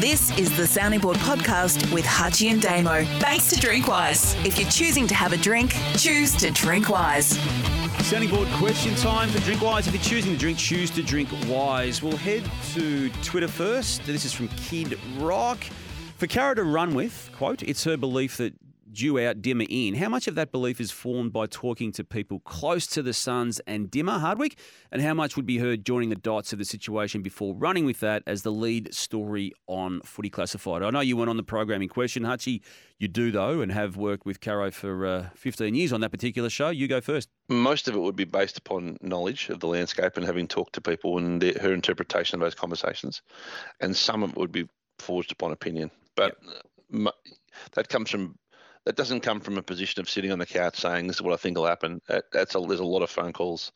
This is the Sounding Board podcast with Hutchie and Damo. Thanks to Drinkwise. If you're choosing to have a drink, choose to drink wise. Sounding board question time for Drinkwise. If you're choosing to drink, choose to drink wise. We'll head to Twitter first. This is from Kid Rock. For Caro to run with, quote, it's her belief that Dew out, Dimma in. How much of that belief is formed by talking to people close to the Suns and Dimma, Hardwick? And how much would be heard joining the dots of the situation before running with that as the lead story on Footy Classified? I know you weren't on the program in question, Hutchie. You do, though, and have worked with Caro for uh, 15 years on that particular show. You go first. Most of it would be based upon knowledge of the landscape and having talked to people and their, her interpretation of those conversations. And some of it would be forged upon opinion. But yep. that comes from that doesn't come from a position of sitting on the couch saying this is what I think will happen. That's a, there's a lot of phone calls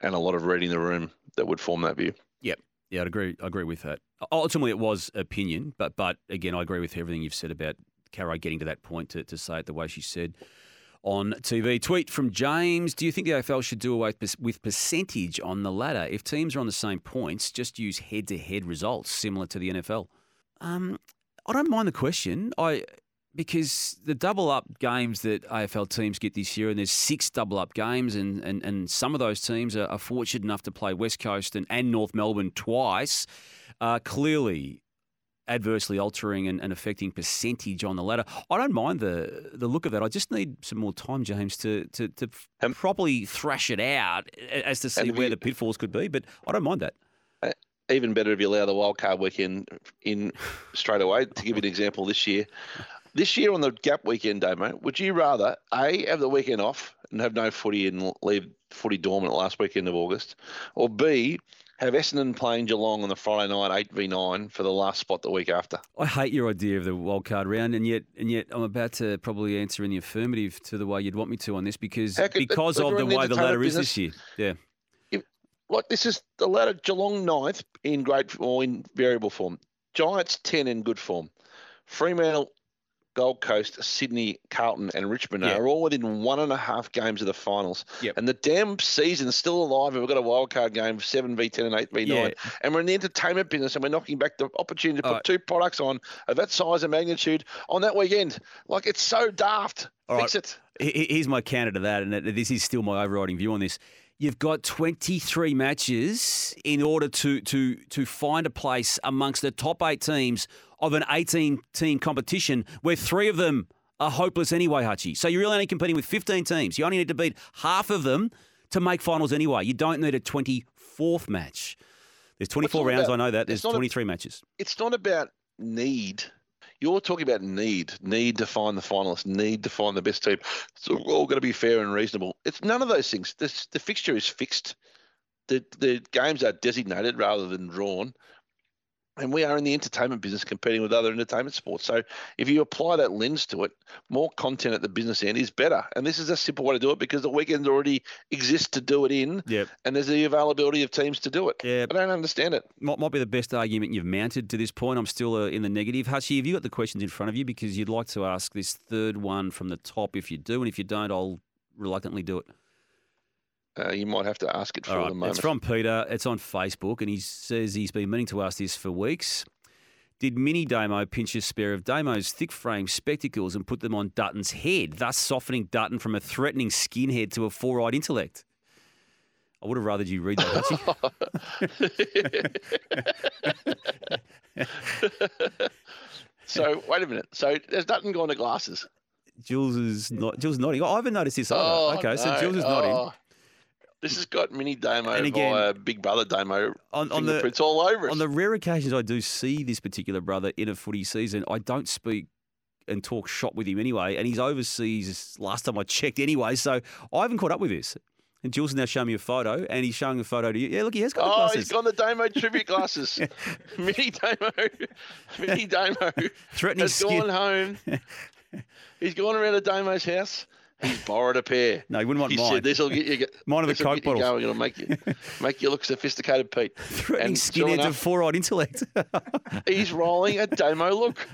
and a lot of reading the room that would form that view. Yep. Yeah, I'd agree. I agree with that. Ultimately, it was opinion, but but again, I agree with everything you've said about Caro getting to that point to, to say it the way she said on TV. Tweet from James: Do you think the AFL should do away with percentage on the ladder? If teams are on the same points, just use head-to-head results similar to the NFL. Um, I don't mind the question. I because the double up games that AFL teams get this year, and there's six double up games, and, and, and some of those teams are, are fortunate enough to play West Coast and, and North Melbourne twice, uh, clearly adversely altering and, and, affecting percentage on the ladder. I don't mind the the look of that. I just need some more time, James, to to, to um, properly thrash it out as to see where the pitfalls could be. But I don't mind that. Uh, even better if you allow the wildcard weekend in straight away. To give you an example, this year, this year on the gap weekend mate, would you rather A, have the weekend off and have no footy and leave footy dormant last weekend of August, or B, have Essendon playing Geelong on the Friday night 8v9 for the last spot the week after? I hate your idea of the wildcard round, and yet and yet I'm about to probably answer in the affirmative to the way you'd want me to on this because could, because of the way the ladder business, is this year. Yeah. If, like this is the ladder Geelong ninth in great or in variable form. Giants 10 in good form. Fremantle Gold Coast, Sydney, Carlton, and Richmond yeah. are all within one and a half games of the finals. Yep. And the damn season's still alive. And we've got a wild card game, seven v ten and eight v nine. And we're in the entertainment business, and we're knocking back the opportunity to put two products on of that size and magnitude on that weekend. Like it's so daft. All Fix right. it. Here's my counter to that, and this is still my overriding view on this you've got 23 matches in order to to to find a place amongst the top eight teams of an 18 team competition where three of them are hopeless anyway, Hutchie. So you're really only competing with 15 teams. You only need to beat half of them to make finals anyway. You don't need a 24th match. There's 24 rounds, about, I know that. There's 23 a, matches. It's not about need. You're talking about need, need to find the finalists, need to find the best team. We're all going to be fair and reasonable. It's none of those things. This, the fixture is fixed. The, the games are designated rather than drawn and we are in the entertainment business competing with other entertainment sports. So if you apply that lens to it, more content at the business end is better. And this is a simple way to do it because the weekend already exists to do it in, yep. and there's the availability of teams to do it. Yeah. I don't understand it. Might, might be the best argument you've mounted to this point. I'm still uh, in the negative. Hutchie, have you got the questions in front of you? Because you'd like to ask this third one from the top. If you do, and if you don't, I'll reluctantly do it. Uh, you might have to ask it for right. the moment. It's from Peter. It's on Facebook, and he says he's been meaning to ask this for weeks. Did Mini Damo pinch a spare of Damo's thick frame spectacles and put them on Dutton's head, thus softening Dutton from a threatening skinhead to a four-eyed intellect? I would have rather you read that, so wait a minute. So there's Dutton gone to glasses. Jules is not. Jules nodding. I haven't noticed this either. Oh, okay, no. so Jules is oh. This has got mini Damo and again, via Big Brother Damo on, on the, all over it. On the rare occasions I do see this particular brother in a footy season, I don't speak and talk shop with him anyway. And he's overseas last time I checked anyway. So I haven't caught up with this. And Jules is now showing me a photo, and he's showing a photo to you. Yeah, look, he has got the oh, he's got the Damo tribute glasses. Mini Damo, Mini Damo Threatening has skin. gone home. He's gone around to Damo's house He's borrowed a pair. No, you wouldn't want He mine. said, "This will get you. Mine are the this'll Coke bottles. going. It'll make you make you look sophisticated, Pete." Threatening And skinheads of four-eyed intellect. He's rolling a Damo look.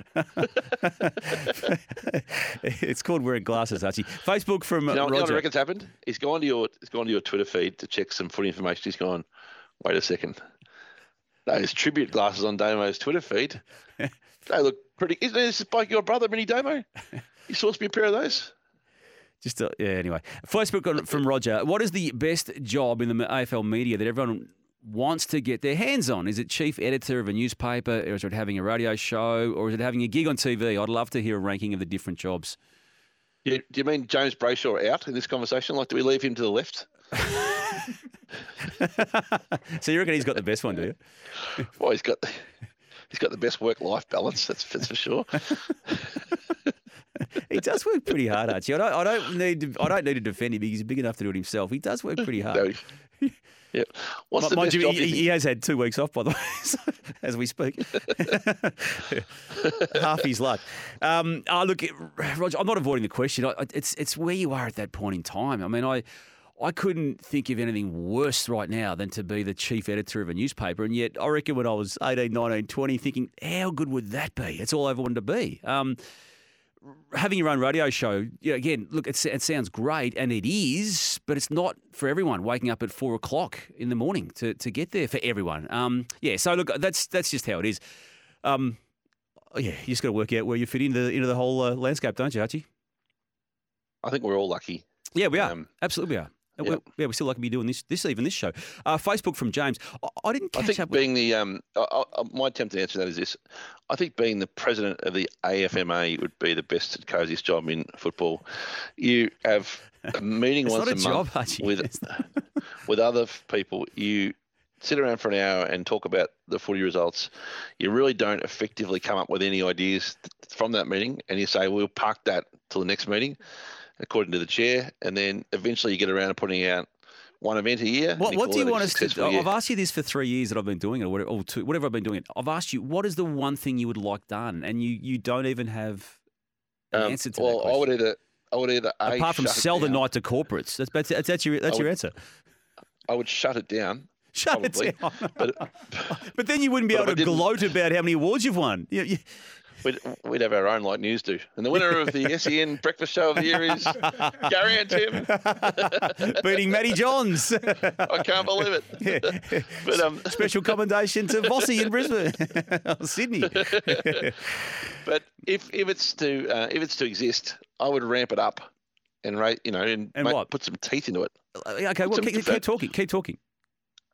it's called wearing glasses, Archie. Facebook from You know, you know what I reckon's happened? He's gone to your he's gone to your Twitter feed to check some footy information. He's gone, wait a second. Those tribute glasses on Damo's Twitter feed, they look pretty. Isn't this like your brother, Mini Damo? You sourced me a pair of those. Just uh, yeah. Anyway, Facebook from Roger. What is the best job in the AFL media that everyone wants to get their hands on? Is it chief editor of a newspaper, or is it having a radio show, or is it having a gig on TV? I'd love to hear a ranking of the different jobs. You, do you mean James Brayshaw out in this conversation? Like, do we leave him to the left? so you reckon he's got the best one, do you? Well, he's got he's got the best work life balance. That's, that's for sure. He does work pretty hard, Archie. I don't, I don't need to, I don't need to defend him because he's big enough to do it himself. He does work pretty hard. No. Yeah. What's the Mind best you, job? he, he has had two weeks off, by the way, so- as we speak. Half his luck. Um, oh, look, Roger, I'm not avoiding the question. I, it's it's where you are at that point in time. I mean, I I couldn't think of anything worse right now than to be the chief editor of a newspaper, and yet I reckon when I was 18, 19, 20, thinking, how good would that be? It's all I ever wanted to be. Um, having your own radio show, you know, again, look, it, it sounds great, and it is, but it's not for everyone. Waking up at four o'clock in the morning to, to get there for everyone. Um, yeah, so look, that's that's just how it is. Um, oh, yeah, you just got to work out where you fit into into the whole uh, landscape, don't you, Archie? I think we're all lucky. Yeah, we are. Um, Absolutely, we are. Yeah. we're- Yeah, we're still lucky to be doing this, this even this show. Uh, Facebook from James. I, I didn't I catch think up with. being the um, I, I, my attempt to answer that is this: I think being the president of the AFMA would be the best and coziest job in football. You have a meeting once a a, job, month Archie. with with other people. You sit around for an hour and talk about the footy results. You really don't effectively come up with any ideas th- from that meeting, and you say we'll park that till the next meeting, according to the chair, and then eventually you get around to putting out. One event a year. What, what do you want us to do? I've asked you this for three years that I've been doing it, or whatever, or two, whatever I've been doing it. I've asked you, what is the one thing you would like done? And you, you don't even have an Um, answer to well, that question. I would either, I would either a, Apart from sell the night to corporates. That's, that's, that's, that's your, that's I your would- answer. I would shut it down. Shut probably, it down. but- but then you wouldn't be able to gloat about how many awards you've won. You, you, We'd, we'd have our own like news do. And the winner of the SEN Breakfast Show of the Year is Gary and Tim. beating Matty Johns. I can't believe it. But um, Special commendation to Vossi in Brisbane, Sydney. but if if it's to uh, if it's to exist, I would ramp it up and rate you know and, And make- what? put some teeth into it. okay, well, keep, keep talking. Keep talking.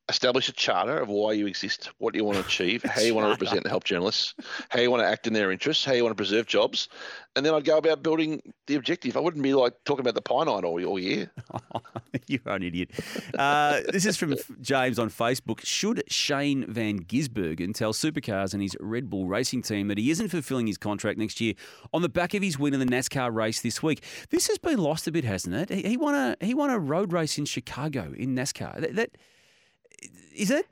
Establish a charter of why you exist, what you want to achieve, how you want to represent and help journalists, how you want to act in their interests, how you want to preserve jobs, and then I'd go about building the objective. I wouldn't be like talking about the night all, all year. You're an idiot. Uh, this is from James on Facebook. Should Shane Van Gisbergen tell Supercars and his Red Bull racing team that he isn't fulfilling his contract next year on the back of his win in the NASCAR race this week? This has been lost a bit, hasn't it? He, he won a he won a road race in Chicago in NASCAR. That, that is that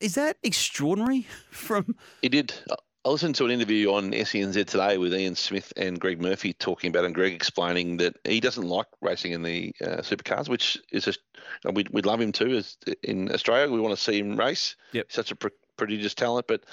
is that extraordinary from He did. I listened to an interview on SENZ today with Ian Smith and Greg Murphy talking about it, and Greg explaining that he doesn't like racing in the uh, supercars, which is just we'd, we'd love him to. As in Australia, we want to see him race. Yep. Such a pr- prodigious talent, but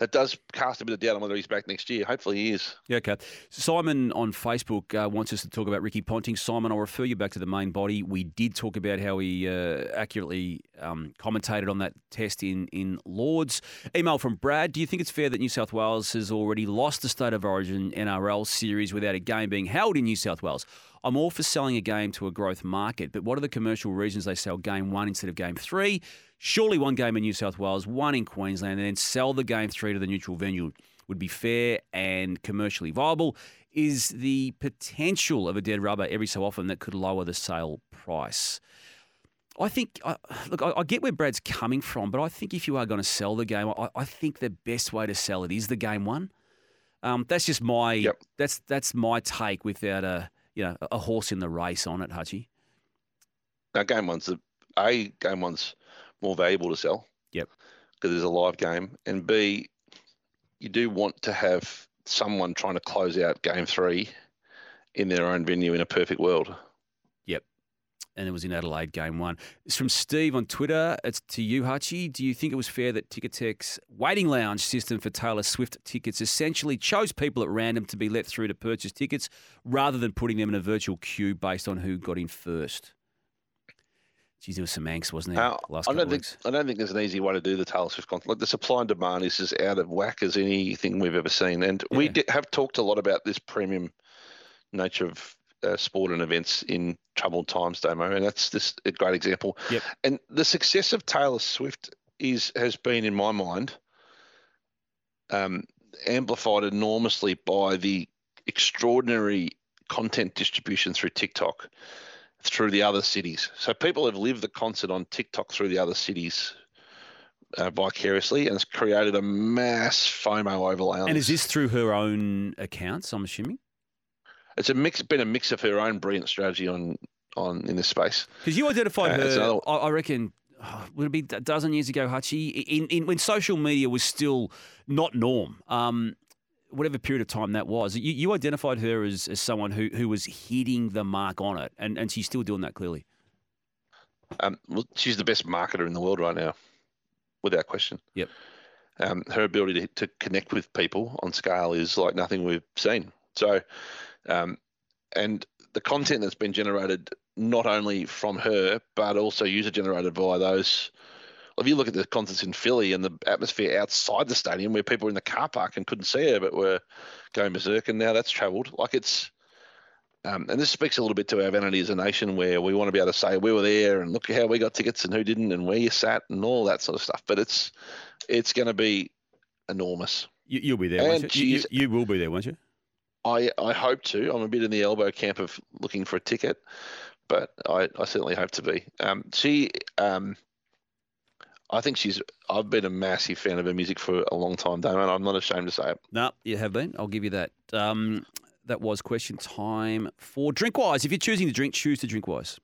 that does cast a bit of doubt on whether he's back next year. Hopefully, he is. Yeah, okay. Simon on Facebook uh, wants us to talk about Ricky Ponting. Simon, I'll refer you back to the main body. We did talk about how he uh, accurately um, commentated on that test in, in Lords. Email from Brad. Do you think it's fair that New South Wales has already lost the State of Origin NRL series without a game being held in New South Wales? I'm all for selling a game to a growth market, but what are the commercial reasons they sell game one instead of game three? Surely one game in New South Wales, one in Queensland, and then sell the game three to the neutral venue would be fair and commercially viable. Is the potential of a dead rubber every so often that could lower the sale price? I think, I look, I, I get where Brad's coming from, but I think if you are going to sell the game, I, I think the best way to sell it is the game one. Um, that's just my Yep. that's that's my take without a you know a horse in the race on it, Hutchie. Now, game one's the a game one's more valuable to sell. Yep. Because there's a live game, and b you do want to have someone trying to close out game three in their own venue in a perfect world. And it was in Adelaide, game one. It's from Steve on Twitter. It's to you, Hutchie. Do you think it was fair that Ticketek's waiting lounge system for Taylor Swift tickets essentially chose people at random to be let through to purchase tickets rather than putting them in a virtual queue based on who got in first? Geez, there was some angst, wasn't there? Uh, last I don't think. I don't think there's an easy way to do the Taylor Swift concert. Like the supply and demand is as out of whack as anything we've ever seen. And we Yeah. did, have talked a lot about this premium nature of uh, sport and events in troubled times, Damo, and that's this a great example. Yep. And the success of Taylor Swift is has been, in my mind, um, amplified enormously by the extraordinary content distribution through TikTok through the other cities. So people have lived the concert on TikTok through the other cities uh, vicariously, and it's created a mass FOMO overlay. And is this through her own accounts, I'm assuming? It's a mix. Been a mix of her own brilliant strategy on on in this space. Because you identified Uh, her, I, I reckon, oh, would it be a dozen years ago, Hutchie, in, in, when social media was still not norm, um, whatever period of time that was, you, you identified her as, as someone who, who was hitting the mark on it, and, and she's still doing that clearly. Um, well, she's the best marketer in the world right now, without question. Yep. Um, her ability to, to connect with people on scale is like nothing we've seen. So, um, and the content that's been generated not only from her but also user generated via those. If you look at the concerts in Philly and the atmosphere outside the stadium, where people were in the car park and couldn't see her but were going berserk, and now that's travelled. Like it's um, and this speaks a little bit to our vanity as a nation, where we want to be able to say we were there and look at how we got tickets and who didn't and where you sat and all that sort of stuff. But it's it's going to be enormous. You, you'll be there, won't And? You, you? You will be there, won't you? I I hope to. I'm a bit in the elbow camp of looking for a ticket, but I, I certainly hope to be. Um, she um, I think she's. I've been a massive fan of her music for a long time, Damon. I'm not ashamed to say it. No, you have been. I'll give you that. Um, that was question time for Drinkwise. If you're choosing to drink, choose to Drinkwise.